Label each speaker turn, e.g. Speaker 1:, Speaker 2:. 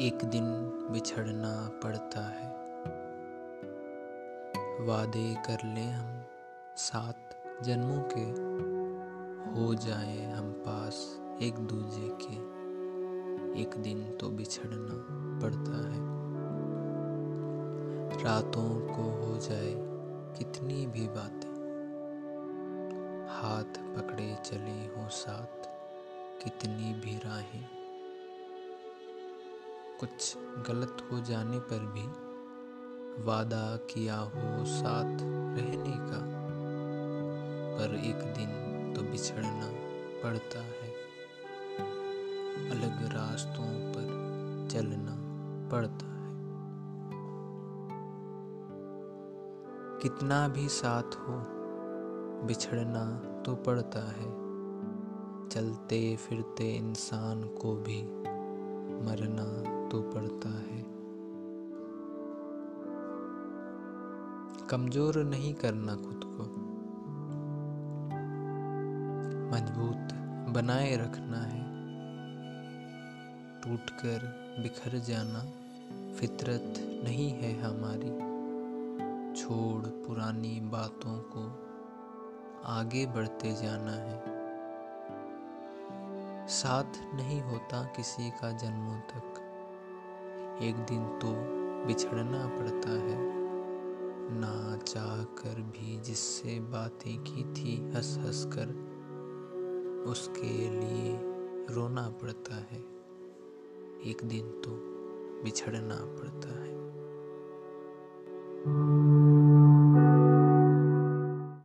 Speaker 1: एक दिन बिछड़ना पड़ता है। वादे कर ले हम, सात जन्मों के। हो जाए हम पास एक दूजे के। एक दिन तो बिछड़ना पड़ता है। रातों को हो जाए कितनी भी बातें। हाथ पकड़े चले हो साथ कितनी भी राहें। कुछ गलत हो जाने पर भी वादा किया हो साथ रहने का, पर एक दिन तो बिछड़ना पड़ता है। अलग रास्तों पर चलना पड़ता है। कितना भी साथ हो, बिछड़ना तो पड़ता है। चलते फिरते इंसान को भी मरना तो पड़ता है। कमज़ोर नहीं करना खुद को। मज़बूत बनाए रखना है। टूटकर बिखर जाना फितरत नहीं है हमारी। छोड़ पुरानी बातों को आगे बढ़ते जाना है। साथ नहीं होता किसी का जन्मों तक। एक दिन तो बिछड़ना पड़ता है। ना चाह कर भी जिससे बातें की थी हंस हंस कर, उसके लिए रोना पड़ता है। एक दिन तो बिछड़ना पड़ता है